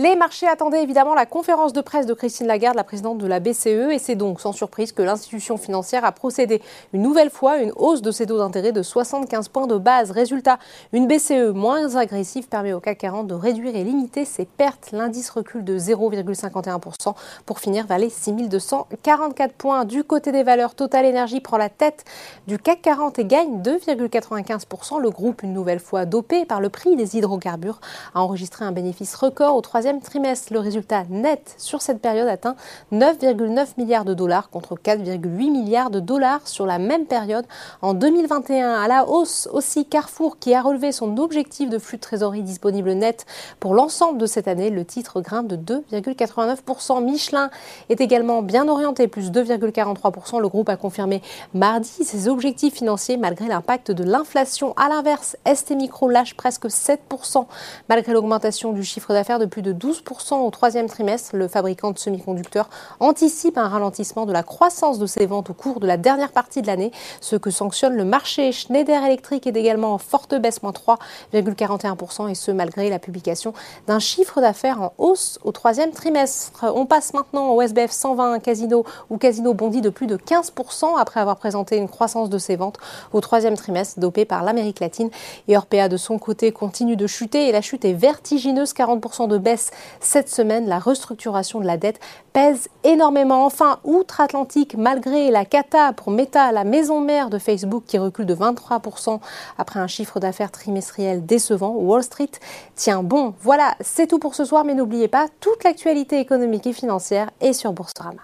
Les marchés attendaient évidemment la conférence de presse de Christine Lagarde, la présidente de la BCE, et c'est donc sans surprise que l'institution financière a procédé une nouvelle fois à une hausse de ses taux d'intérêt de 75 points de base. Résultat, une BCE moins agressive permet au CAC 40 de réduire et limiter ses pertes. L'indice recule de 0,51% pour finir vers les 6244 points. Du côté des valeurs, Total Energy prend la tête du CAC 40 et gagne 2,95%. Le groupe, une nouvelle fois dopé par le prix des hydrocarbures, a enregistré un bénéfice record au troisième trimestre, le résultat net sur cette période atteint 9,9 milliards de dollars contre 4,8 milliards de dollars sur la même période en 2021. À la hausse aussi Carrefour qui a relevé son objectif de flux de trésorerie disponible net pour l'ensemble de cette année. Le titre grimpe de 2,89%. Michelin est également bien orienté, plus 2,43%. Le groupe a confirmé mardi ses objectifs financiers malgré l'impact de l'inflation. À l'inverse, ST Micro lâche presque 7% malgré l'augmentation du chiffre d'affaires de plus de 12% au troisième trimestre. Le fabricant de semi-conducteurs anticipe un ralentissement de la croissance de ses ventes au cours de la dernière partie de l'année, ce que sanctionne le marché. Schneider Electric est également en forte baisse, moins 3,41%, et ce malgré la publication d'un chiffre d'affaires en hausse au troisième trimestre. On passe maintenant au SBF 120 Casino, où Casino bondit de plus de 15% après avoir présenté une croissance de ses ventes au troisième trimestre, dopé par l'Amérique latine. Et Orpea, de son côté, continue de chuter, et la chute est vertigineuse, 40% de baisse cette semaine. La restructuration de la dette pèse énormément. Enfin, outre-Atlantique, malgré la cata pour Meta, la maison mère de Facebook qui recule de 23% après un chiffre d'affaires trimestriel décevant, Wall Street tient bon. Voilà, c'est tout pour ce soir, mais n'oubliez pas, toute l'actualité économique et financière est sur Boursorama.